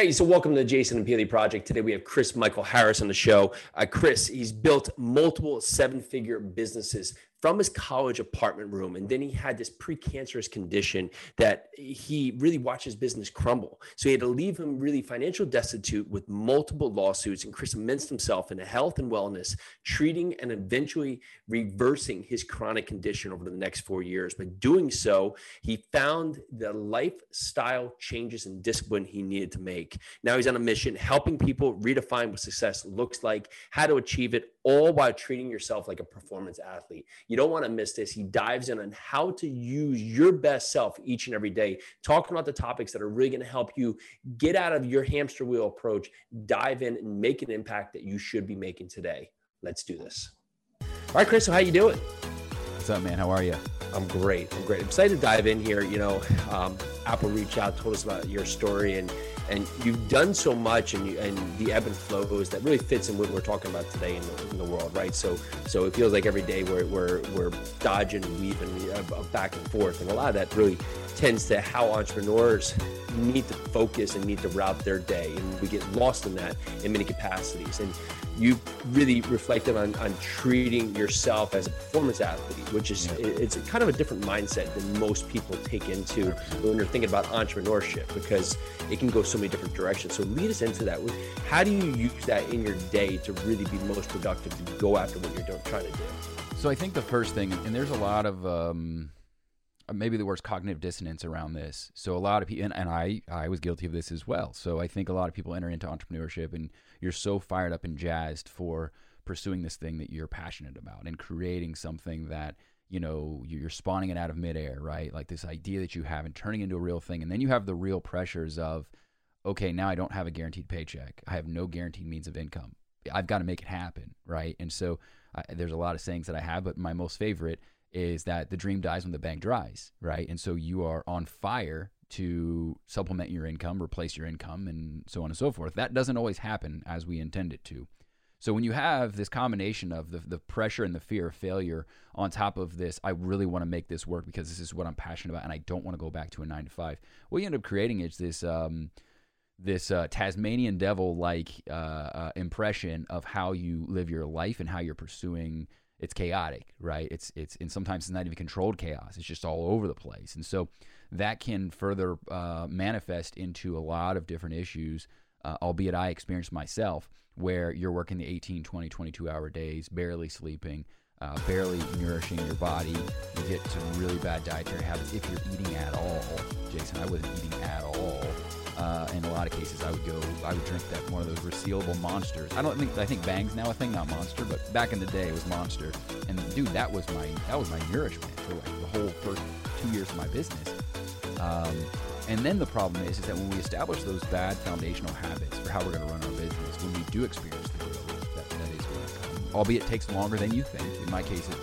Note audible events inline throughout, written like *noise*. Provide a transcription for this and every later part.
Hey, so welcome to the Jason and Peely Project. Today we have Chris Michael Harris on the show. Uh, Chris, he's built multiple seven figure businesses from his college apartment room. And then he had this precancerous condition that he really watched his business crumble. So he had to leave him really financial destitute with multiple lawsuits. And Chris immersed himself into health and wellness, treating and eventually reversing his chronic condition over the next four years. By doing so, he found the lifestyle changes and discipline he needed to make. Now he's on a mission, helping people redefine what success looks like, how to achieve it, all while treating yourself like a performance athlete. You don't want to miss this. He dives in on how to use your best self each and every day, talking about the topics that are really going to help you get out of your hamster wheel approach, dive in and make an impact that you should be making today. Let's do this. All right, Chris, so how you doing? What's up, man? How are you? I'm great. I'm great. I'm excited to dive in here. You know, um, Apple reached out, told us about your story, and and you've done so much and, you, and the ebb and flows that really fits in what we're talking about today in the, in the world right? So so it feels like every day we're we're, we're dodging and weaving back and forth. And a lot of that really tends to how entrepreneurs need to focus and need to route their day. And we get lost in that in many capacities. And you really reflected on, on treating yourself as a performance athlete, which is yeah. it's kind of a different mindset than most people take into when you're thinking about entrepreneurship because it can go so many different directions. So lead us into that. How do you use that in your day to really be most productive to go after what you're doing, trying to do? So I think the first thing, and there's a lot of um, maybe the worst cognitive dissonance around this. So a lot of people, and, and I, I was guilty of this as well. So I think a lot of people enter into entrepreneurship and you're so fired up and jazzed for pursuing this thing that you're passionate about and creating something that you know you're spawning it out of midair, right? Like this idea that you have and turning into a real thing, and then you have the real pressures of, okay, now I don't have a guaranteed paycheck. I have no guaranteed means of income. I've got to make it happen, right? And so uh, there's a lot of sayings that I have, but my most favorite is that the dream dies when the bank dries, right? And so you are on fire to supplement your income, replace your income, and so on and so forth. That doesn't always happen as we intend it to. So when you have this combination of the, the pressure and the fear of failure on top of this, I really want to make this work because this is what I'm passionate about, and I don't want to go back to a nine to five. What you end up creating is this um, this uh, Tasmanian devil like uh, uh, impression of how you live your life and how you're pursuing it's chaotic, right? It's it's and sometimes it's not even controlled chaos. It's just all over the place, and so that can further uh, manifest into a lot of different issues. Uh, albeit I experienced myself where you're working the 18, 20, 22 hour days, barely sleeping, uh, barely nourishing your body. You get to really bad dietary habits if you're eating at all. Jason, I wasn't eating at all. Uh, in a lot of cases, I would go, I would drink that one of those resealable monsters. I don't think I think Bang's now a thing, not Monster, but back in the day it was Monster. And dude, that was my that was my nourishment for like the whole first two years of my business. Um, and then the problem is, is that when we establish those bad foundational habits for how we're going to run our business, when we do experience the growth that, that is going to come, albeit it takes longer than you think. In my case, it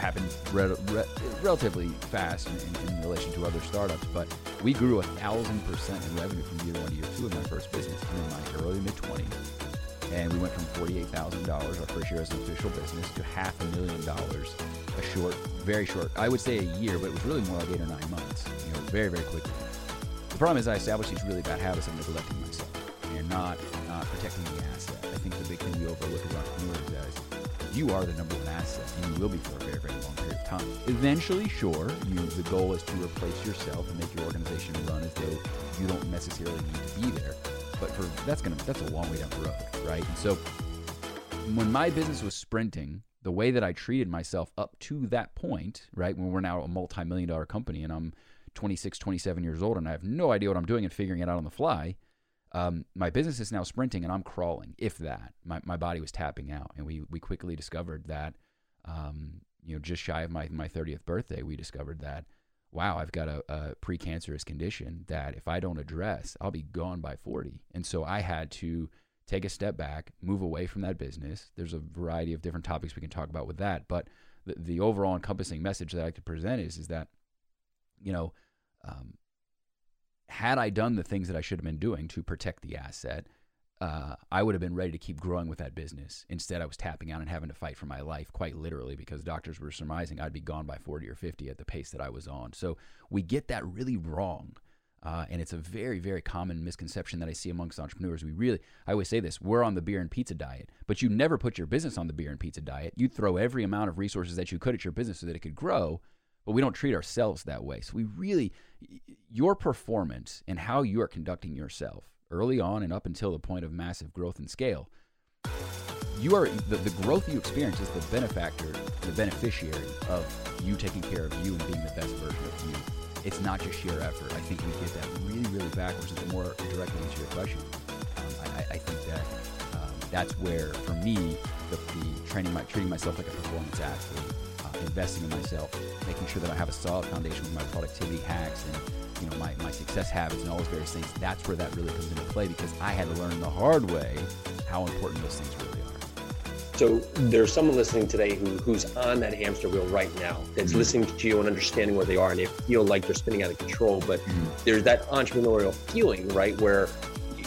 happened re- re- relatively fast in, in, relation to other startups, but we grew a thousand percent in revenue from year one to year two in my first business in my early mid 20s. And we went from $48,000 our first year as an official business to half a million dollars a short, very short, I would say a year, but it was really more like eight or nine months, you know, very, very quickly. The problem is I established these really bad habits of neglecting myself and not, not protecting the asset. I think the big thing we overlook as entrepreneurs is you are the number one asset, and you will be for a very, very long period of time. Eventually, sure, you the goal is to replace yourself and make your organization run as though you don't necessarily need to be there. But for that's gonna that's a long way down the road, right? And so when my business was sprinting, the way that I treated myself up to that point, right, when we're now a multi-million dollar company and I'm 26, 27 years old and I have no idea what I'm doing and figuring it out on the fly, um, my business is now sprinting and I'm crawling, if that. My, my body was tapping out. And we, we quickly discovered that, um, you know, just shy of my, my 30th birthday, we discovered that, wow, I've got a, a precancerous condition that if I don't address, I'll be gone by 40. And so I had to take a step back, move away from that business. There's a variety of different topics we can talk about with that. But the, the overall encompassing message that I could present is, is that, you know, um, had I done the things that I should have been doing to protect the asset, uh, I would have been ready to keep growing with that business. Instead, I was tapping out and having to fight for my life, quite literally, because doctors were surmising I'd be gone by 40 or 50 at the pace that I was on. So we get that really wrong. Uh, and it's a very, very common misconception that I see amongst entrepreneurs. We really, I always say this we're on the beer and pizza diet, but you never put your business on the beer and pizza diet. You throw every amount of resources that you could at your business so that it could grow, but we don't treat ourselves that way. So we really, your performance and how you are conducting yourself early on and up until the point of massive growth and scale you are the, the growth you experience is the benefactor, the beneficiary of you taking care of you and being the best version of you. It's not just sheer effort. I think we get that really, really backwards. The more directly answer your question, um, I, I, think that um, that's where, for me, the, the training, my, treating myself like a performance athlete, uh, investing in myself, making sure that I have a solid foundation with my productivity hacks and you know my, my success habits and all those various things. That's where that really comes into play because I had to learn the hard way how important those things really are. So there's someone listening today who, who's on that hamster wheel right now that's mm-hmm. listening to you and understanding where they are and they feel like they're spinning out of control. But mm-hmm. there's that entrepreneurial feeling, right, where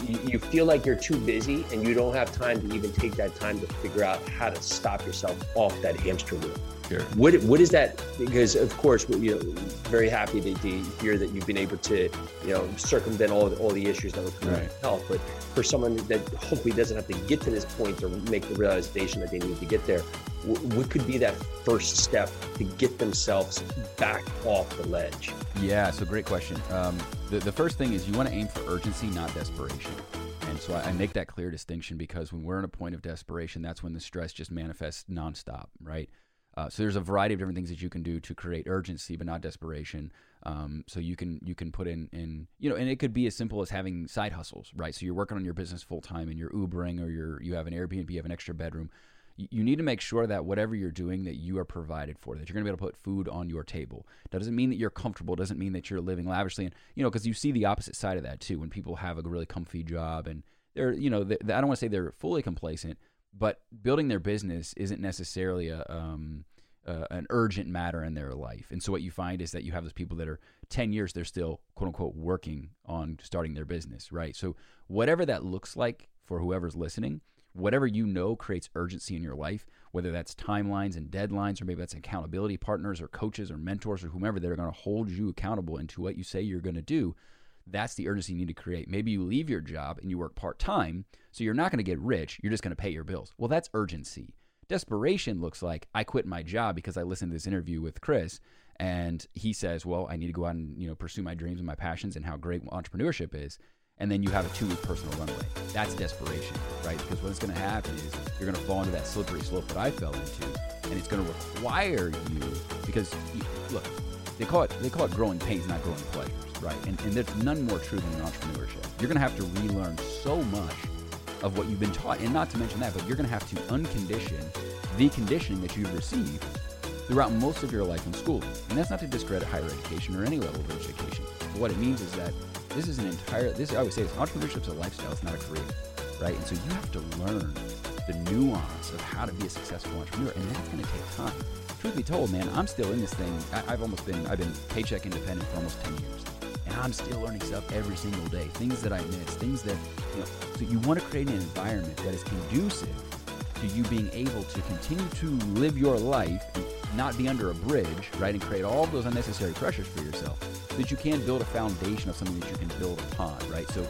you, you feel like you're too busy and you don't have time to even take that time to figure out how to stop yourself off that hamster wheel. Sure. What what is that? Because of course, you know, very happy to, to, hear that you've been able to, you know, circumvent all all the issues that were coming right. health. But for someone that hopefully doesn't have to get to this point or make the realization that they need to get there, what could be that first step to get themselves back off the ledge? Yeah, so great question. Um, the the first thing is you want to aim for urgency, not desperation. And so I, I make that clear distinction because when we're in a point of desperation, that's when the stress just manifests nonstop, right? Uh, so there's a variety of different things that you can do to create urgency, but not desperation. Um, so you can you can put in in you know, and it could be as simple as having side hustles, right? So you're working on your business full time, and you're Ubering, or you're you have an Airbnb, you have an extra bedroom. You, need to make sure that whatever you're doing, that you are provided for, that you're going to be able to put food on your table. That doesn't mean that you're comfortable. Doesn't mean that you're living lavishly, and you know, because you see the opposite side of that too. When people have a really comfy job and they're you know, they, I don't want to say they're fully complacent, but building their business isn't necessarily a um, uh, an urgent matter in their life. And so what you find is that you have those people that are 10 years they're still quote unquote working on starting their business, right? So whatever that looks like for whoever's listening, whatever you know creates urgency in your life, whether that's timelines and deadlines or maybe that's accountability partners or coaches or mentors or whomever that are going to hold you accountable into what you say you're going to do, that's the urgency you need to create. Maybe you leave your job and you work part time, so you're not going to get rich. You're just going to pay your bills. Well, that's urgency. Desperation looks like I quit my job because I listened to this interview with Chris and he says, "Well, I need to go out and you know pursue my dreams and my passions and how great entrepreneurship is." And then you have a two-week personal runway. That's desperation, right? Because what's going to happen is you're going to fall into that slippery slope that I fell into, and it's going to require you because look, they call it they call it growing pains, not growing pleasures, right? And, and there's none more true than entrepreneurship. You're to have to relearn so much of what you've been taught. And not to mention that, but you're to have to uncondition the conditioning that you've received throughout most of your life in school. And that's not to discredit higher education or any level of education. But what it means is that this is an entire, this I always say, is entrepreneurship is a lifestyle, it's not a career, right? And so you have to learn the nuance of how to be a successful entrepreneur, and that's to take time. Truth be told, man, I'm still in this thing. I, I've almost been, I've been paycheck independent for almost 10 years and I'm still learning stuff every single day. Things that I miss, things that you know. So you want to create an environment that is conducive to you being able to continue to live your life, not be under a bridge, right, and create all those unnecessary pressures for yourself, so that you can build a foundation of something that you can build upon, right? So. Uh,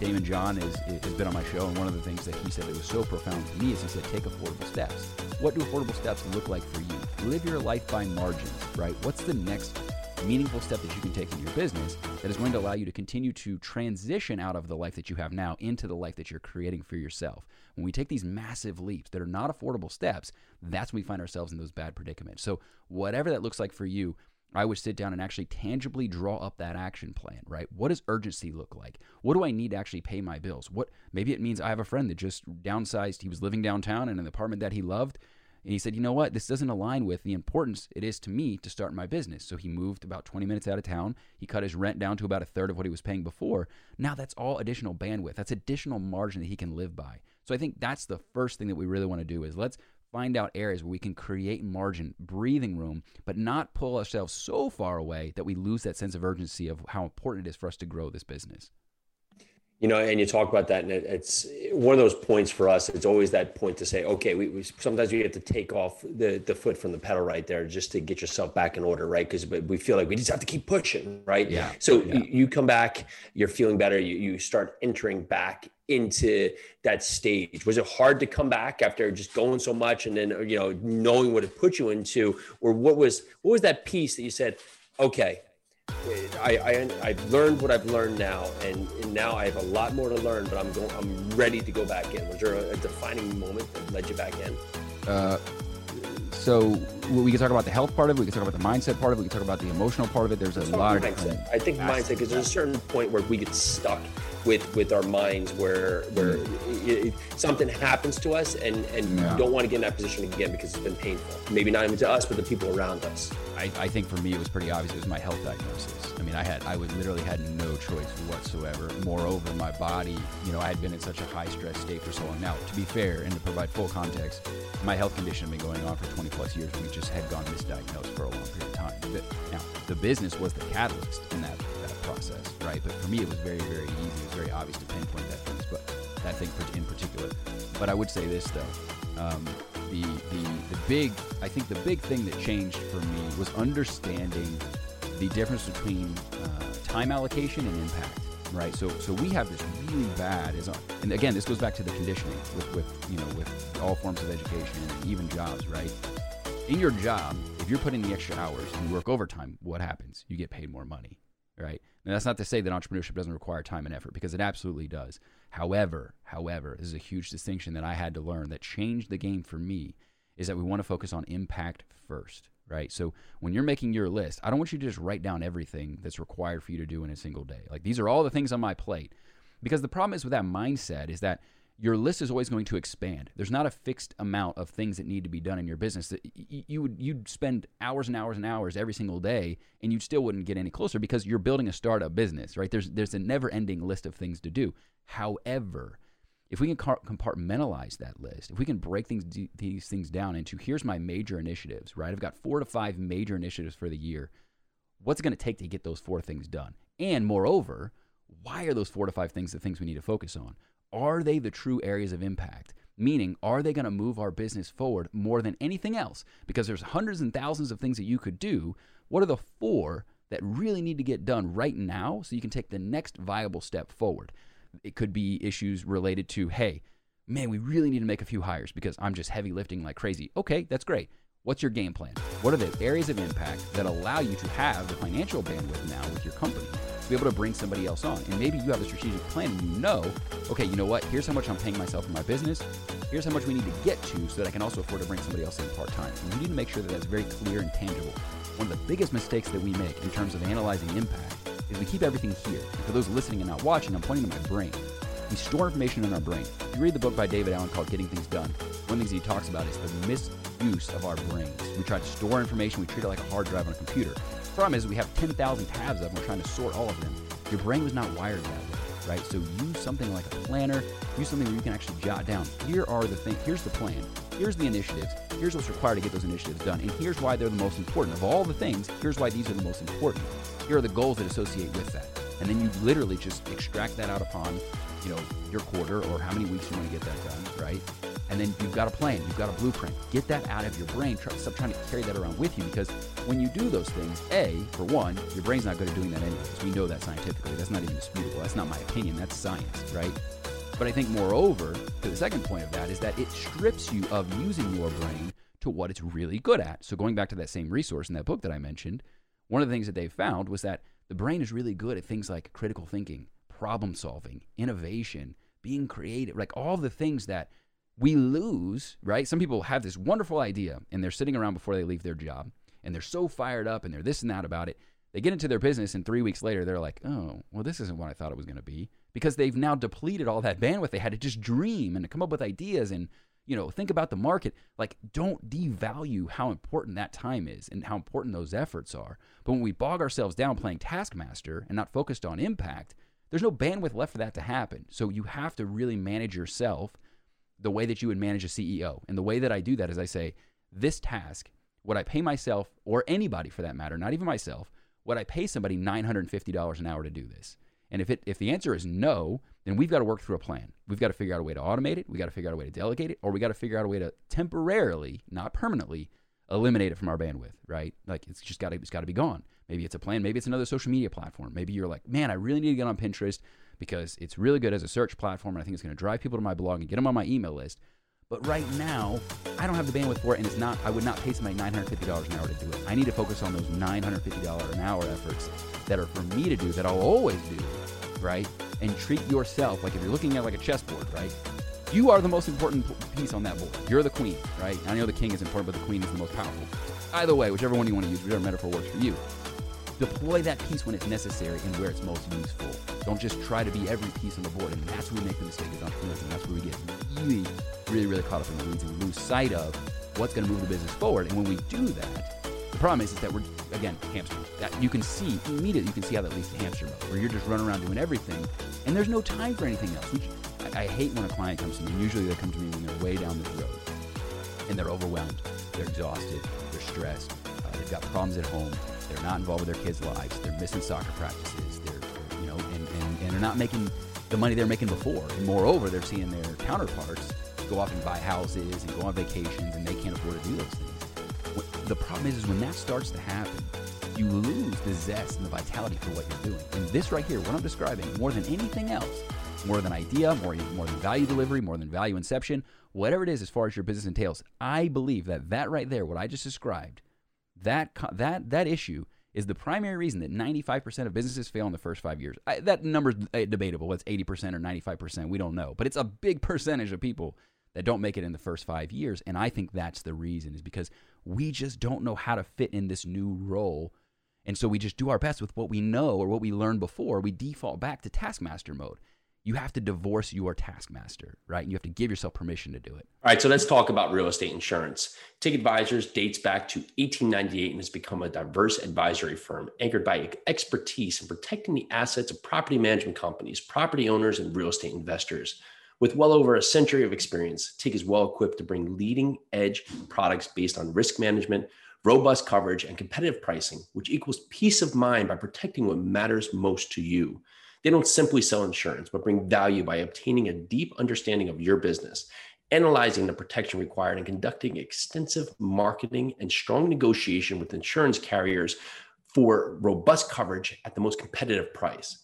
Damon Daymond John is, has been on my show, and one of the things that he said that was so profound to me is he said, take affordable steps. What do affordable steps look like for you? Live your life by margins, right? What's the next meaningful step that you can take in your business that is going to allow you to continue to transition out of the life that you have now into the life that you're creating for yourself. When we take these massive leaps that are not affordable steps, that's when we find ourselves in those bad predicaments. So, whatever that looks like for you, I would sit down and actually tangibly draw up that action plan, right? What does urgency look like? What do I need to actually pay my bills? What maybe it means I have a friend that just downsized. He was living downtown in an apartment that he loved and he said, you know what? This doesn't align with the importance it is to me to start my business. So he moved about 20 minutes out of town. He cut his rent down to about a third of what he was paying before. Now that's all additional bandwidth. That's additional margin that he can live by. So I think that's the first thing that we really want to do is let's find out areas where we can create margin, breathing room, but not pull ourselves so far away that we lose that sense of urgency of how important it is for us to grow this business. You know and you talk about that and it, it's one of those points for us it's always that point to say okay we, we sometimes you have to take off the the foot from the pedal right there just to get yourself back in order right? Because we feel like we just have to keep pushing right? Yeah. So yeah. You, you come back you're feeling better you, you start entering back into that stage. Was it hard to come back after just going so much and then you know knowing what it put you into? Or what was what was that piece that you said okay I, I I've learned what I've learned now, and, and, now I have a lot more to learn. But I'm going. I'm ready to go back in. Was there a, a defining moment that led you back in? Uh, so we can talk about the health part of it. We can talk about the mindset part of it. We can talk about the emotional part of it. There's a lot of mindset. I think mindset because there's a certain point where we get stuck with with our minds where where mm. it, something happens to us and and yeah. don't want to get in that position again because it's been painful. Maybe not even to us, but the people around us. I, I think for me it was pretty obvious. It was my health diagnosis. I mean, I had I would literally had no choice whatsoever. Moreover, my body, you know, I had been in such a high stress state for so long. Now, to be fair and to provide full context, my health condition had been going on for 20 plus years. We just had gone misdiagnosed for a long period of time. But now, the business was the catalyst in that process, right? But for me, it was very very easy. It was very obvious to pinpoint that thing, but that thing in particular. But I would say this though. Um, the, the the big I think the big thing that changed for me was understanding the difference between uh, time allocation and impact. Right, so so we have this really bad is and again this goes back to the conditioning with with you know with all forms of education and even jobs. Right, in your job, if you're putting the extra hours and you work overtime, what happens? You get paid more money. Right, and that's not to say that entrepreneurship doesn't require time and effort because it absolutely does. However, however, this is a huge distinction that I had to learn that changed the game for me is that we want to focus on impact first, right? So when you're making your list, I don't want you to just write down everything that's required for you to do in a single day. Like these are all the things on my plate. Because the problem is with that mindset is that your list is always going to expand. There's not a fixed amount of things that need to be done in your business. That you would you'd spend hours and hours and hours every single day, and you still wouldn't get any closer because you're building a startup business, right? There's there's a never-ending list of things to do. However, if we can compartmentalize that list, if we can break things these things down into here's my major initiatives, right? I've got four to five major initiatives for the year. What's it going to take to get those four things done? And moreover, why are those four to five things the things we need to focus on? Are they the true areas of impact? Meaning, are they going to move our business forward more than anything else? Because there's hundreds and thousands of things that you could do. What are the four that really need to get done right now so you can take the next viable step forward? It could be issues related to, hey, man, we really need to make a few hires because I'm just heavy lifting like crazy. Okay, that's great. What's your game plan? What are the areas of impact that allow you to have the financial bandwidth now with your company to be able to bring somebody else on? And maybe you have a strategic plan and you know, okay, you know what? Here's how much I'm paying myself in my business. Here's how much we need to get to so that I can also afford to bring somebody else in part time. And you need to make sure that that's very clear and tangible. One of the biggest mistakes that we make in terms of analyzing impact is we keep everything here. For those listening and not watching, I'm pointing to my brain. We store information in our brain. If you read the book by David Allen called Getting Things Done, one of the things he talks about is the misuse of our brains. We try to store information, we treat it like a hard drive on a computer. The problem is we have 10,000 tabs of them, we're trying to sort all of them. Your brain was not wired that way, right? So use something like a planner, use something where you can actually jot down. Here are the things, here's the plan, here's the initiatives, here's what's required to get those initiatives done, and here's why they're the most important. Of all the things, here's why these are the most important. Here are the goals that associate with that. And then you literally just extract that out upon, you know, your quarter or how many weeks you want to get that done, right? And then you've got a plan, you've got a blueprint. Get that out of your brain. Try, stop trying to carry that around with you because when you do those things, A, for one, your brain's not good at doing that anyways. We know that scientifically. That's not even disputable. That's not my opinion. That's science, right? But I think, moreover, to the second point of that is that it strips you of using your brain to what it's really good at. So, going back to that same resource in that book that I mentioned, one of the things that they found was that the brain is really good at things like critical thinking, problem solving, innovation, being creative, like all the things that we lose, right? Some people have this wonderful idea and they're sitting around before they leave their job and they're so fired up and they're this and that about it. They get into their business and three weeks later they're like, oh, well, this isn't what I thought it was going to be because they've now depleted all that bandwidth they had to just dream and to come up with ideas and you know, think about the market. Like, don't devalue how important that time is and how important those efforts are. But when we bog ourselves down playing Taskmaster and not focused on impact, there's no bandwidth left for that to happen. So you have to really manage yourself the way that you would manage a CEO. And the way that I do that is I say, this task, would I pay myself or anybody for that matter, not even myself, would I pay somebody $950 an hour to do this? And if it if the answer is no, then we've got to work through a plan. We've got to figure out a way to automate it. We got to figure out a way to delegate it, or we got to figure out a way to temporarily, not permanently, eliminate it from our bandwidth. Right? Like it's just got to it's got to be gone. Maybe it's a plan. Maybe it's another social media platform. Maybe you're like, man, I really need to get on Pinterest because it's really good as a search platform, and I think it's going to drive people to my blog and get them on my email list. But right now, I don't have the bandwidth for it, and it's not. I would not pay somebody nine hundred fifty dollars an hour to do it. I need to focus on those nine hundred fifty dollars an hour efforts that are for me to do that I'll always do, right? And treat yourself like if you're looking at like a chessboard, right? You are the most important piece on that board. You're the queen, right? I know the king is important, but the queen is the most powerful. Either way, whichever one you want to use, whichever metaphor works for you. Deploy that piece when it's necessary and where it's most useful. Don't just try to be every piece on the board. And that's where we make the mistake as entrepreneurs. And that's where we get really, really, really caught up in the weeds and lose sight of what's going to move the business forward. And when we do that, the problem is, is that we're again hamsters. That you can see immediately. You can see how that leads to hamster mode, where you're just running around doing everything, and there's no time for anything else. Which I, I hate when a client comes to me. Usually they come to me when they're way down this road, and they're overwhelmed, they're exhausted, they're stressed, uh, they've got problems at home, they're not involved with their kids' lives, they're missing soccer practices, they're, you know, and, and, and they're not making the money they're making before. And moreover, they're seeing their counterparts go off and buy houses and go on vacations, and they can't afford to do those things the problem is, is when that starts to happen, you lose the zest and the vitality for what you're doing. And this right here, what I'm describing, more than anything else, more than idea, more, more than value delivery, more than value inception, whatever it is as far as your business entails, I believe that that right there, what I just described, that that that issue is the primary reason that 95% of businesses fail in the first five years. I, that number's uh, debatable. It's 80% or 95%. We don't know. But it's a big *laughs* percentage of people that don't make it in the first five years. And I think that's the reason is because we just don't know how to fit in this new role. And so we just do our best with what we know or what we learned before. We default back to taskmaster mode. You have to divorce your taskmaster, right? And you have to give yourself permission to do it. All right, so let's talk about real estate insurance. TIG Advisors dates back to 1898 and has become a diverse advisory firm anchored by expertise in protecting the assets of property management companies, property owners, and real estate investors. With well over a century of experience, TIG is well equipped to bring leading edge products based on risk management, robust coverage, and competitive pricing, which equals peace of mind by protecting what matters most to you. They don't simply sell insurance, but bring value by obtaining a deep understanding of your business, analyzing the protection required, and conducting extensive marketing and strong negotiation with insurance carriers for robust coverage at the most competitive price.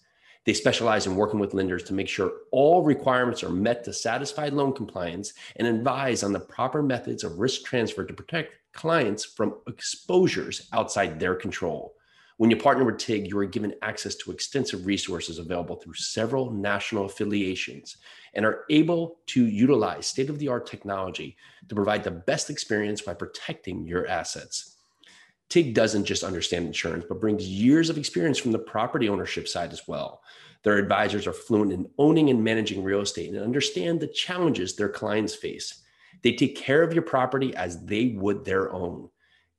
They specialize in working with lenders to make sure all requirements are met to satisfy loan compliance and advise on the proper methods of risk transfer to protect clients from exposures outside their control. When you partner with TIG, you are given access to extensive resources available through several national affiliations and are able to utilize state of the art technology to provide the best experience by protecting your assets. TIG doesn't just understand insurance, but brings years of experience from the property ownership side as well. Their advisors are fluent in owning and managing real estate and understand the challenges their clients face. They take care of your property as they would their own.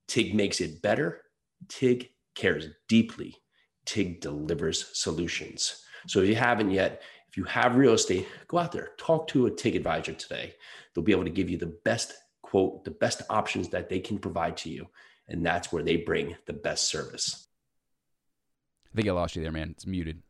TIG makes it better. TIG cares deeply. TIG delivers solutions. So if you haven't yet, if you have real estate, go out there, talk to a TIG advisor today. They'll be able to give you the best quote, the best options that they can provide to you. And that's where they bring the best service. I think I lost you there, man. It's muted.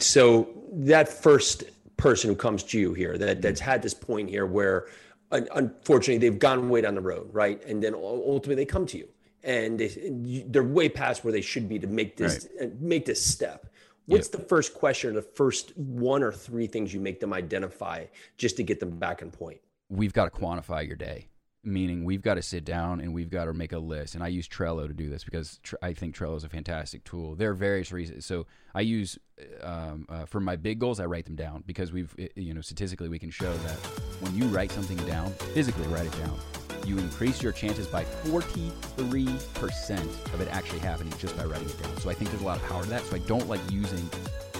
So that first person who comes to you here, that that's had this point here where, unfortunately, they've gone way down the road, right? And then ultimately they come to you, and they, they're way past where they should be to make this right. Uh, make this step. What's yep. the first question, or the first one or three things you make them identify just to get them back in point? We've got to quantify your day meaning we've got to sit down and we've got to make a list. And I use Trello to do this because tr- I think Trello is a fantastic tool. There are various reasons. So I use um, uh, for my big goals, I write them down because we've you know statistically we can show that when you write something down, physically write it down, you increase your chances by 43% of it actually happening just by writing it down. So I think there's a lot of power to that. So I don't like using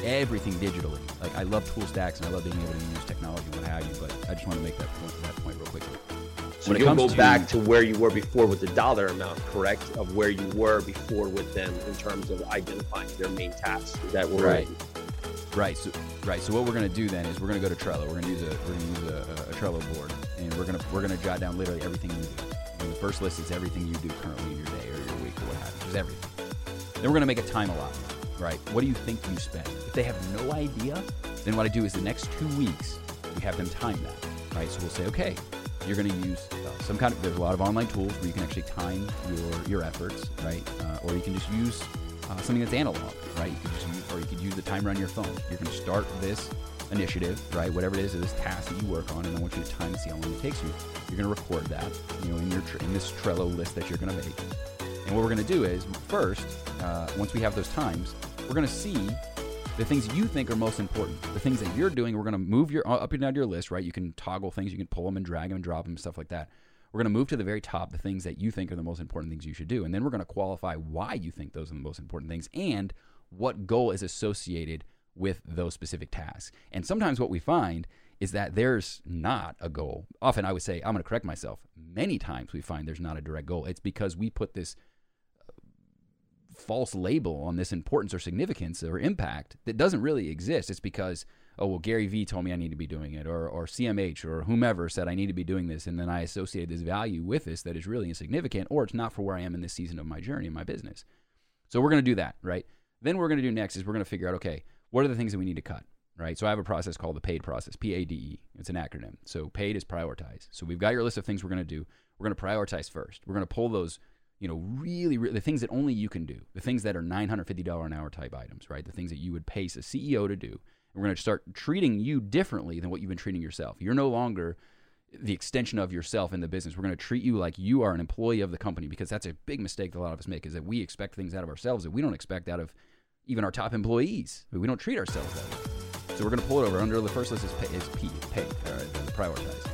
everything digitally. Like I love tool stacks and I love being able to use technology and what have you, but I just want to make that point, that point real quickly. So when you'll go to, back to where you were before with the dollar amount, correct? Of where you were before with them in terms of identifying their main tasks. That right? Right. So right. So what we're going to do then is we're going to go to Trello. We're going to use a we're going to use a, a, Trello board, and we're going to we're going to jot down literally everything you do. And the first list is everything you do currently in your day or your week or what have you, just everything. Then we're going to make a time allotment. Right. What do you think you spend? If they have no idea, then what I do is the next two weeks, we have them time that, right? So we'll say, okay, you're going to use uh, some kind of, there's a lot of online tools where you can actually time your, your efforts, right? Uh, or you can just use uh, something that's analog, right? You could use, or you could use the timer on your phone. You're going to start this initiative, right? Whatever it is, this task that you work on, and I want you to time to see how long it takes you. You're going to record that, you know, in your in this Trello list that you're going to make. And what we're going to do is first, uh, once we have those times, we're going to see the things you think are most important, the things that you're doing. We're going to move your up and down your list, right? You can toggle things, you can pull them and drag them and drop them, stuff like that. We're going to move to the very top, the things that you think are the most important things you should do, and then we're going to qualify why you think those are the most important things and what goal is associated with those specific tasks. And sometimes what we find is that there's not a goal. Often I would say, I'm going to correct myself. Many times we find there's not a direct goal. It's because we put this uh, false label on this importance or significance or impact that doesn't really exist. It's because, oh, well, Gary Vee told me I need to be doing it, or, or CMH or whomever said I need to be doing this. And then I associate this value with this that is really insignificant, or it's not for where I am in this season of my journey in my business. So we're going to do that, right? Then what we're going to do next is we're going to figure out, okay, what are the things that we need to cut? Right. So I have a process called the PAID process, P A D E. It's an acronym. So PAID is prioritize. So we've got your list of things we're going to do. We're going to prioritize first. We're going to pull those you know, really, really, the things that only you can do, the things that are $950 an hour type items, right? The things that you would pay a CEO to do. We're going to start treating you differently than what you've been treating yourself. You're no longer the extension of yourself in the business. We're going to treat you like you are an employee of the company because that's a big mistake that a lot of us make is that we expect things out of ourselves that we don't expect out of even our top employees. We don't treat ourselves that way. So we're going to pull it over. Under the first list is pay, is P, pay, all right, prioritize.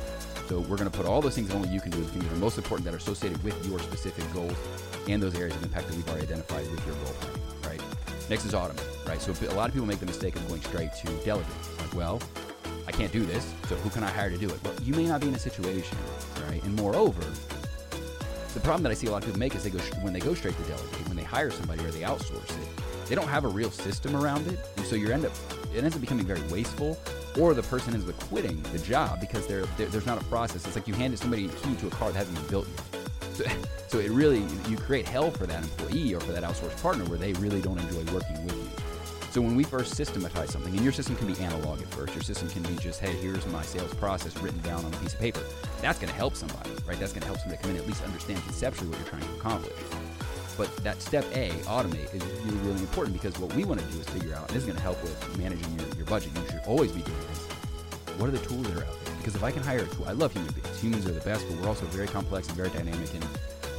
So we're going to put all those things that only you can do, the things that are most important that are associated with your specific goals and those areas of impact that we've already identified with your goal right? Next is automate, right? So a lot of people make the mistake of going straight to delegate. Like, well, I can't do this, so who can I hire to do it? Well, you may not be in a situation, right? And moreover, the problem that I see a lot of people make is they go when they go straight to delegate, when they hire somebody or they outsource it, they don't have a real system around it, and so you end up it ends up becoming very wasteful or the person ends up quitting the job because they're, they're, there's not a process. It's like you handed somebody a key to a car that hasn't been built yet. *laughs* So, so it really, you create hell for that employee or for that outsourced partner where they really don't enjoy working with you. So when we first systematize something, and your system can be analog at first, your system can be just, hey, here's my sales process written down on a piece of paper. That's going to help somebody, right? That's going to help somebody come in and at least understand conceptually what you're trying to accomplish. But that step A, automate, is really, really important because what we want to do is figure out, and this is going to help with managing your, your budget. You should always be doing this. What are the tools that are out there? Because if I can hire a tool, I love human beings. Humans are the best, but we're also very complex and very dynamic. And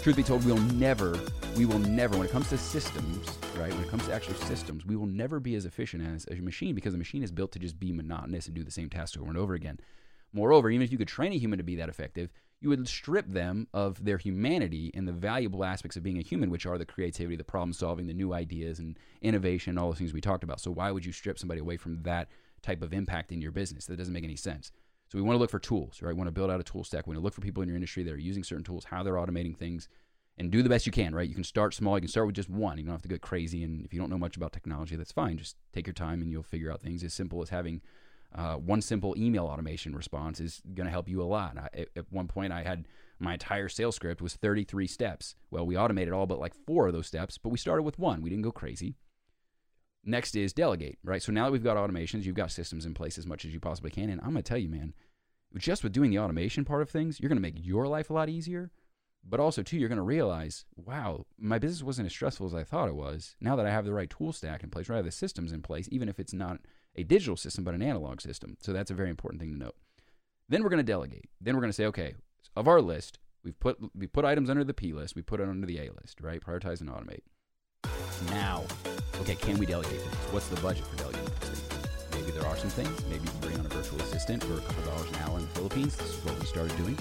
truth be told, we'll never, we will never, when it comes to systems, right? When it comes to actual systems, we will never be as efficient as a machine because a machine is built to just be monotonous and do the same task over and over again. Moreover, even if you could train a human to be that effective, you would strip them of their humanity and the valuable aspects of being a human, which are the creativity, the problem solving, the new ideas, and innovation, all those things we talked about. So, why would you strip somebody away from that type of impact in your business? That doesn't make any sense. So, we want to look for tools, right? We want to build out a tool stack. We want to look for people in your industry that are using certain tools, how they're automating things, and do the best you can, right? You can start small. You can start with just one. You don't have to get crazy. And if you don't know much about technology, that's fine. Just take your time and you'll figure out things as simple as having uh, one simple email automation response is going to help you a lot. I, at one point, I had my entire sales script was 33 steps. Well, we automated all but like four of those steps, but we started with one. We didn't go crazy. Next is delegate, right? So now that we've got automations, you've got systems in place as much as you possibly can. And I'm going to tell you, man, just with doing the automation part of things, you're going to make your life a lot easier. But also, too, you're going to realize, wow, my business wasn't as stressful as I thought it was. Now that I have the right tool stack in place, right, I have the systems in place, even if it's not a digital system, but an analog system. So that's a very important thing to note. Then we're going to delegate. Then we're going to say, okay, of our list, we've put we put items under the P list, we put it under the A list, right? Prioritize and automate. Now, okay, can we delegate this? What's the budget for delegating this Maybe there are some things. Maybe you bring on a virtual assistant for a couple dollars an hour in the Philippines. This is what we started doing.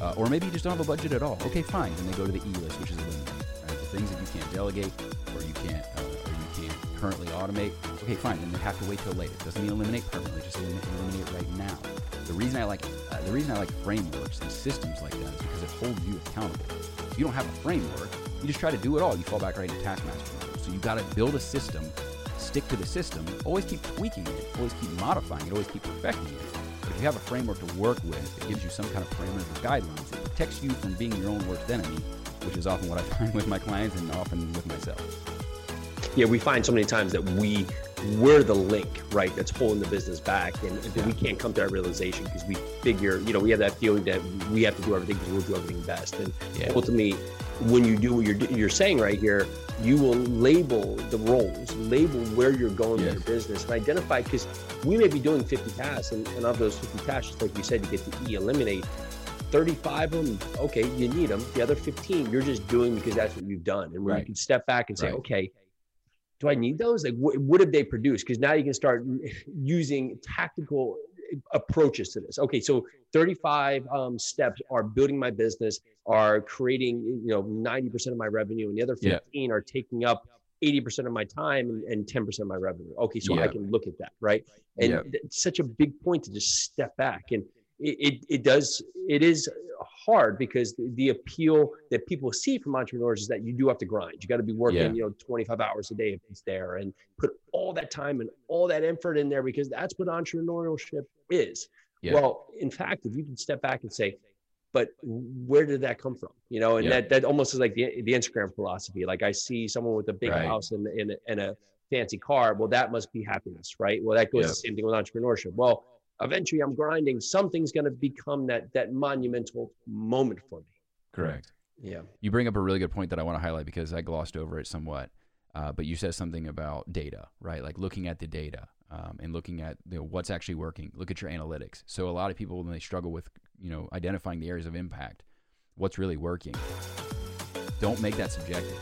Uh, or maybe you just don't have a budget at all. Okay, fine. Then they go to the E list, which is. Right? The things that you can't delegate or you can't uh, or you can't currently automate. Okay, fine. Then they have to wait till later. Doesn't mean eliminate permanently. Just eliminate, right now. The reason I like uh, the reason I like frameworks and systems like that is because it holds you accountable. If you don't have a framework, you just try to do it all. You fall back right into taskmaster. You got to build a system, stick to the system, always keep tweaking it, always keep modifying it, always keep perfecting it. But if you have a framework to work with, it gives you some kind of parameters or guidelines. It protects you from being your own worst enemy, which is often what I *laughs* find with my clients and often with myself. Yeah, we find so many times that we we're the link, right? That's holding the business back, and, and we can't come to that realization because we figure, you know, we have that feeling that we have to do everything because we'll do everything best. And yeah. ultimately, when you do what you're you're saying right here, you will label the roles, label where you're going yes. with your business, and identify because we may be doing 50 tasks, and, and of those 50 tasks, just like you said, you get to e eliminate. 35 of them, okay, you need them. The other 15, you're just doing because that's what you've done. And where right. you can step back and say, right. okay, do I need those? Like, what, what have they produced? Because now you can start *laughs* using tactical approaches to this. Okay, so 35 um, steps are building my business, are creating you know 90% of my revenue, and the other 15 yeah. are taking up 80% of my time and, and 10% of my revenue. Okay, so yeah. I can look at that, right? And yeah. it's such a big point to just step back. And it, it, it does, it is hard because the, the, appeal that people see from entrepreneurs is that you do have to grind. You got to be working, yeah. you know, 25 hours a day if it's there and put all that time and all that effort in there because that's what entrepreneurship is. Yeah. Well, in fact, if you can step back and say, but where did that come from? You know, and yeah. that, that almost is like the, the Instagram philosophy. Like I see someone with a big right. house and, and, and a fancy car. Well, that must be happiness, right? Well, that goes the same thing with entrepreneurship. Well, eventually I'm grinding, something's going to become that that monumental moment for me. Correct. Yeah. You bring up a really good point that I want to highlight because I glossed over it somewhat. Uh, but you said something about data, right? Like looking at the data um, and looking at you know, what's actually working. Look at your analytics. So a lot of people when they struggle with you know identifying the areas of impact, what's really working. Don't make that subjective,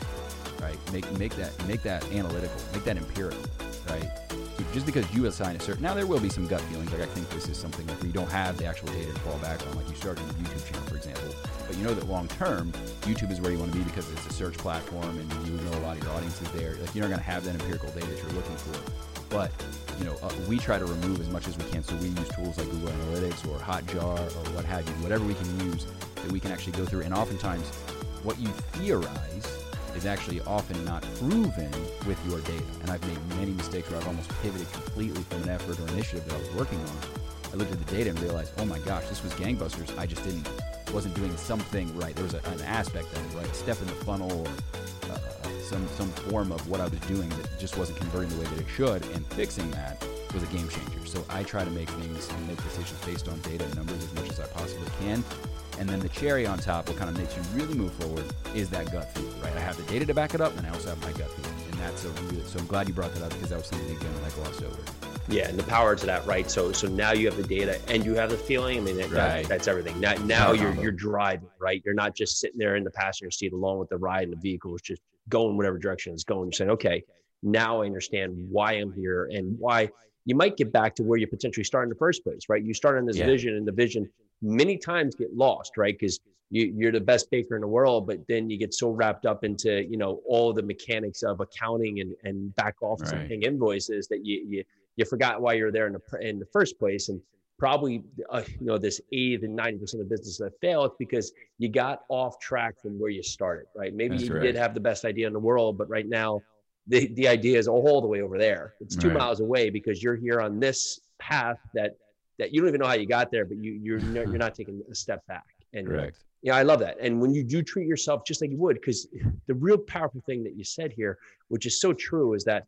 right? Make make that make that analytical. Make that empirical, right? Just because you assign a certain now there will be some gut feelings like i think this is something where you don't have the actual data to fall back on like you started a youtube channel for example but you know that long term youtube is where you want to be because it's a search platform and you know a lot of your audience is there like you're not going to have that empirical data that you're looking for but you know uh, we try to remove as much as we can so we use tools like google analytics or hotjar or what have you whatever we can use that we can actually go through and oftentimes what you theorize is actually often not proven with your data. And I've made many mistakes where I've almost pivoted completely from an effort or initiative that I was working on. I looked at the data and realized, oh my gosh, this was gangbusters. I just didn't, wasn't doing something right. There was a, an aspect of it, right? Step in the funnel or uh, some some form of what I was doing that just wasn't converting the way that it should. And fixing that was a game changer. So I try to make things and make decisions based on data and numbers as much as I possibly can. And then the cherry on top, what kind of makes you really move forward, is that gut feel, right? I have the data to back it up, and I also have my gut feel, and that's a really. So I'm glad you brought that up because that was something again that I glossed over. Yeah, and the power to that, right? So so now you have the data and you have the feeling. I mean, that, right. that, that's everything. Now now you're you're driving, right? You're not just sitting there in the passenger seat along with the ride in the vehicle. It's just going whatever direction it's going. You're saying, okay, now I understand why I'm here and why you might get back to where you potentially start in the first place, right? You start on this yeah. vision, and the vision many times get lost, right? Because you, are the best baker in the world, but then you get so wrapped up into you know all the mechanics of accounting and, and back office right. and paying invoices that you, you you forgot why you're there in the in the first place, and probably uh, you know this 80 and 90 percent of businesses that fail it's because you got off track from where you started right maybe That's you right. did have the best idea in the world but right now the, the idea is all the way over there it's two right. miles away because you're here on this path that that you don't even know how you got there, but you you're you're not taking a step back. And uh, Correct. Yeah, I love that. And when you do treat yourself just like you would, because the real powerful thing that you said here, which is so true, is that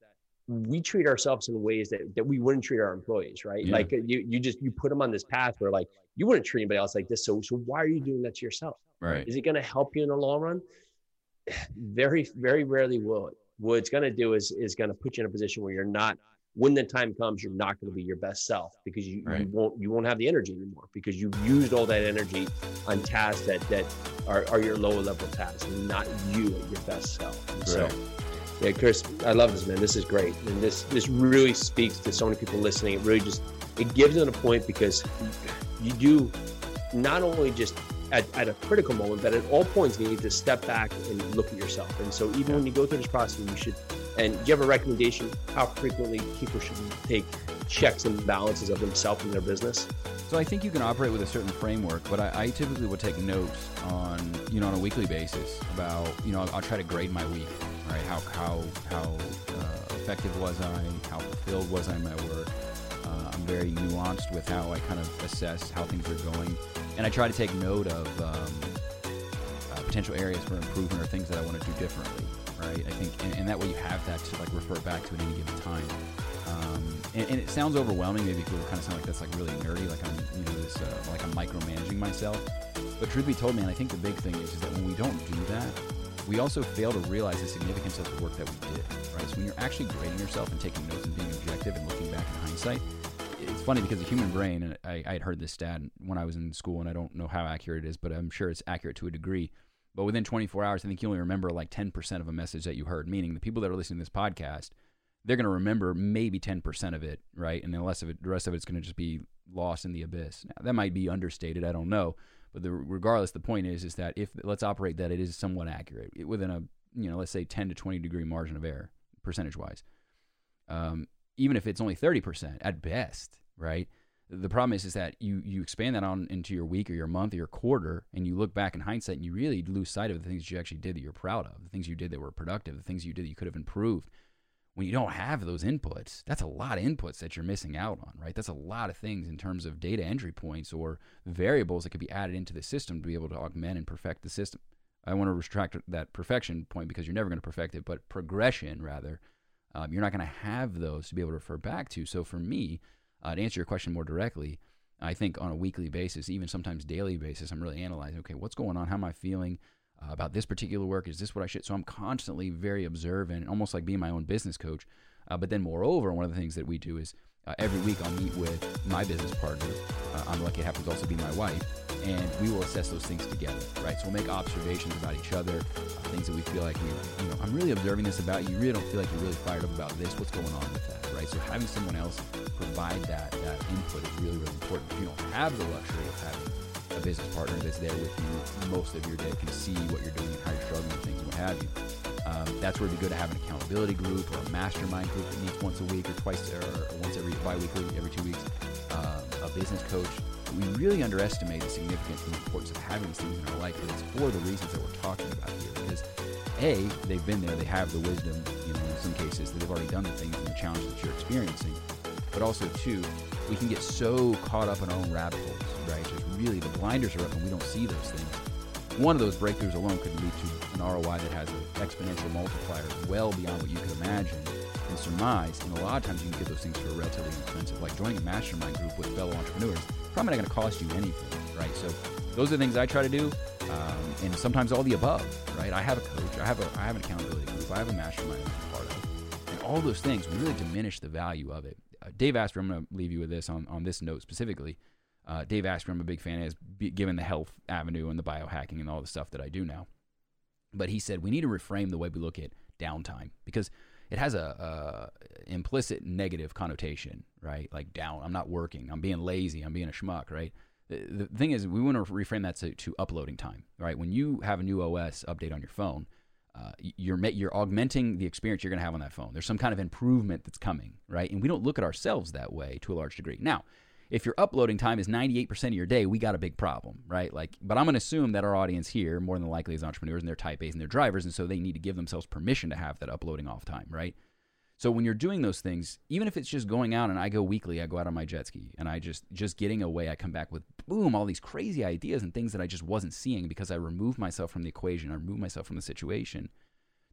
we treat ourselves in ways that, that we wouldn't treat our employees, right? Yeah. Like uh, you you just you put them on this path where like you wouldn't treat anybody else like this. So so why are you doing that to yourself? Right. Is it going to help you in the long run? *sighs* Very, very rarely will it. What it's going to do is is going to put you in a position where you're not when the time comes, you're not going to be your best self because you, right. you won't you won't have the energy anymore because you've used all that energy on tasks that that are, are your lower level tasks and not you at your best self. so, yeah, Chris, I love this man. This is great, and this this really speaks to so many people listening. It really just it gives them a point because you do not only just at, at a critical moment, but at all points you need to step back and look at yourself. And so even when you go through this process, you should and do you have a recommendation how frequently people should take checks and balances of themselves and their business? So I think you can operate with a certain framework, but I, I typically would take notes on you know on a weekly basis about you know I'll, I'll try to grade my week, right? How how how uh, effective was I? How fulfilled was I in my work? Uh, I'm very nuanced with how I kind of assess how things are going, and I try to take note of um, uh, potential areas for improvement or things that I want to do differently right? I think, and, and, that way you have that to like refer back to at any given time. Um, and, and, it sounds overwhelming. Maybe people kind of sound like that's like really nerdy, like I'm, you know, this, uh, like I'm micromanaging myself. But truth be told, man, I think the big thing is, is that when we don't do that, we also fail to realize the significance of the work that we did, right? So when you're actually grading yourself and taking notes and being objective and looking back in hindsight, funny because the human brain, and I, I had heard this stat when I was in school, and I don't know how accurate it is, but I'm sure it's accurate to a degree. But within 24 hours, I think you only remember like 10% of a message that you heard, meaning the people that are listening to this podcast, they're going to remember maybe 10% of it, right? And the rest of it, the rest of it's going to just be lost in the abyss. Now, that might be understated, I don't know. But the, regardless, the point is, is that if let's operate that it is somewhat accurate within a, you know, let's say 10 to 20 degree margin of error, percentage wise. Um, even if it's only 30% at best, right? The problem is, is that you you expand that on into your week or your month or your quarter, and you look back in hindsight, and you really lose sight of the things you actually did that you're proud of, the things you did that were productive, the things you did that you could have improved. When you don't have those inputs, that's a lot of inputs that you're missing out on, right? That's a lot of things in terms of data entry points or variables that could be added into the system to be able to augment and perfect the system. I want to retract that perfection point because you're never going to perfect it, but progression rather, um, you're not going to have those to be able to refer back to. So for me, uh, to answer your question more directly, I think on a weekly basis, even sometimes daily basis, I'm really analyzing. Okay, what's going on? How am I feeling uh, about this particular work? Is this what I should? So I'm constantly very observant, almost like being my own business coach. Uh, but then, moreover, one of the things that we do is uh, every week I'll meet with my business partner. Uh, I'm lucky it happens also be my wife, and we will assess those things together, right? So we'll make observations about each other, uh, things that we feel like we, you know, I'm really observing this about you. You really don't feel like you're really fired up about this. What's going on with that, right? So having someone else provide that that input is really really important. If you don't have the luxury of having a business partner that's there with you most of your day, can see what you're doing how you're struggling things what have you um, that's where it'd be good to have an accountability group or a mastermind group that meets once a week or twice or once every bi-weekly, every two weeks. Uh, a business coach. We really underestimate the significance and importance of having these things in our life, and it's for the reasons that we're talking about here. Because a, they've been there, they have the wisdom, you know, in some cases that they've already done the things and the challenge that you're experiencing. But also, two, we can get so caught up in our own rabbit holes, right? Just really the blinders are up and we don't see those things one of those breakthroughs alone could lead to an ROI that has an exponential multiplier well beyond what you could imagine and surmise. And a lot of times you can get those things for relatively inexpensive, like joining a mastermind group with fellow entrepreneurs. Probably not going to cost you anything, right? So those are the things I try to do, um, and sometimes all the above, right? I have a coach, I have a, I have an accountability group, I have a mastermind I'm part of, and all those things really diminish the value of it. Uh, Dave Asprey, I'm going to leave you with this on on this note specifically. Uh, Dave Asprey, I'm a big fan of, given the health avenue and the biohacking and all the stuff that I do now. But he said we need to reframe the way we look at downtime because it has a, a, implicit negative connotation, right? Like down, I'm not working, I'm being lazy, I'm being a schmuck, right? The, thing is, we want to reframe that to, to, uploading time, right? When you have a new OS update on your phone, uh, you're you're augmenting the experience you're going to have on that phone. There's some kind of improvement that's coming, right? And we don't look at ourselves that way to a large degree. Now, if your uploading time is 98% of your day, we got a big problem, right? Like, but I'm going to assume that our audience here, more than likely, is entrepreneurs and they're type A's and they're drivers, and so they need to give themselves permission to have that uploading off time, right? So when you're doing those things, even if it's just going out and I go weekly, I go out on my jet ski and I just just getting away, I come back with boom, all these crazy ideas and things that I just wasn't seeing because I removed myself from the equation, I removed myself from the situation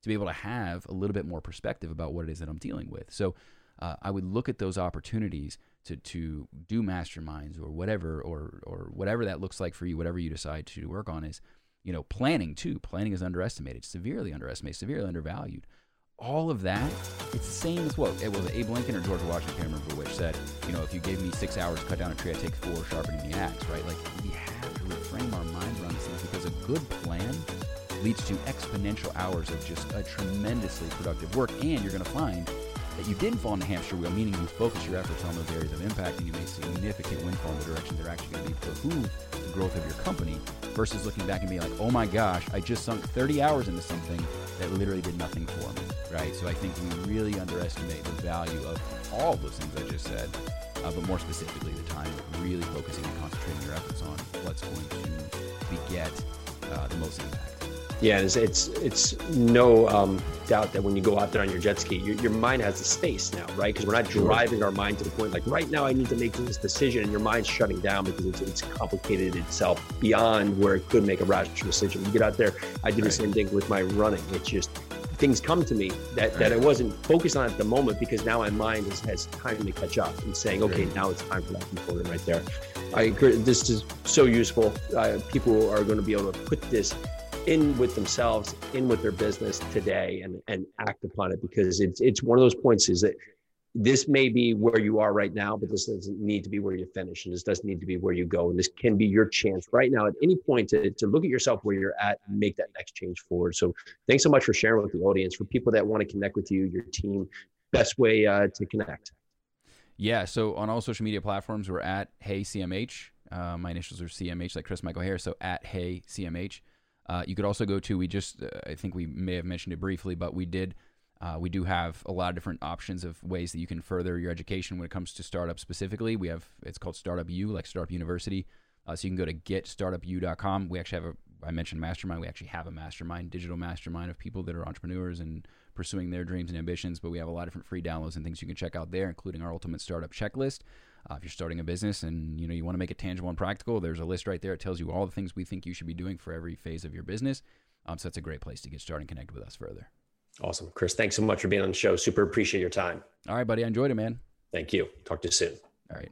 to be able to have a little bit more perspective about what it is that I'm dealing with. So uh, I would look at those opportunities to to do masterminds or whatever or or whatever that looks like for you, whatever you decide to work on is, you know, planning too. Planning is underestimated, severely underestimated, severely undervalued. All of that, it's the same as what it was Abe Lincoln or George Washington, I can't remember which said, you know, if you gave me six hours to cut down a tree, I'd take four sharpening the axe, right? Like we have to reframe our mind around these things because a good plan leads to exponential hours of just a tremendously productive work, and you're going to find that you didn't fall in the hamster wheel, meaning you focus your efforts on those areas of impact and you made significant windfall in the direction they're actually going to be behoove the growth of your company versus looking back and being like, oh my gosh, I just sunk 30 hours into something that literally did nothing for me, right? So I think we really underestimate the value of all of those things I just said, uh, but more specifically the time of really focusing and concentrating your efforts on what's going to beget uh, the most impact. Yeah, it's it's, it's no um, doubt that when you go out there on your jet ski, your, your mind has the space now, right? Because we're not driving our mind to the point like right now I need to make this decision, and your mind's shutting down because it's, it's complicated itself beyond where it could make a rational decision. You get out there, I do the same thing with my running. It's just things come to me that, that I wasn't focused on at the moment because now my mind is, has time to catch up and saying, okay, now it's time for that component right there. I agree. This is so useful. Uh, people are going to be able to put this in with themselves, in with their business today, and and act upon it because it's it's one of those points is that this may be where you are right now, but this doesn't need to be where you finish, and this doesn't need to be where you go. And this can be your chance right now at any point to, to look at yourself where you're at and make that next change forward. So thanks so much for sharing with the audience. For people that want to connect with you, your team, best way uh, to connect. Yeah, so on all social media platforms, we're at Hey CMH. Uh, my initials are CMH, like Chris Michael Harris. So at Hey CMH. Uh, you could also go to. We just, uh, I think we may have mentioned it briefly, but we did. Uh, we do have a lot of different options of ways that you can further your education when it comes to startup specifically. We have it's called Startup U, like Startup University. Uh, so you can go to getstartupu.com. We actually have a. I mentioned mastermind. We actually have a mastermind, digital mastermind of people that are entrepreneurs and pursuing their dreams and ambitions. But we have a lot of different free downloads and things you can check out there, including our ultimate startup checklist. Uh, if you're starting a business and you know you want to make it tangible and practical, there's a list right there. It tells you all the things we think you should be doing for every phase of your business. Um, so that's a great place to get started and connect with us further. Awesome, Chris. Thanks so much for being on the show. Super appreciate your time. All right, buddy. I enjoyed it, man. Thank you. Talk to you soon. All right.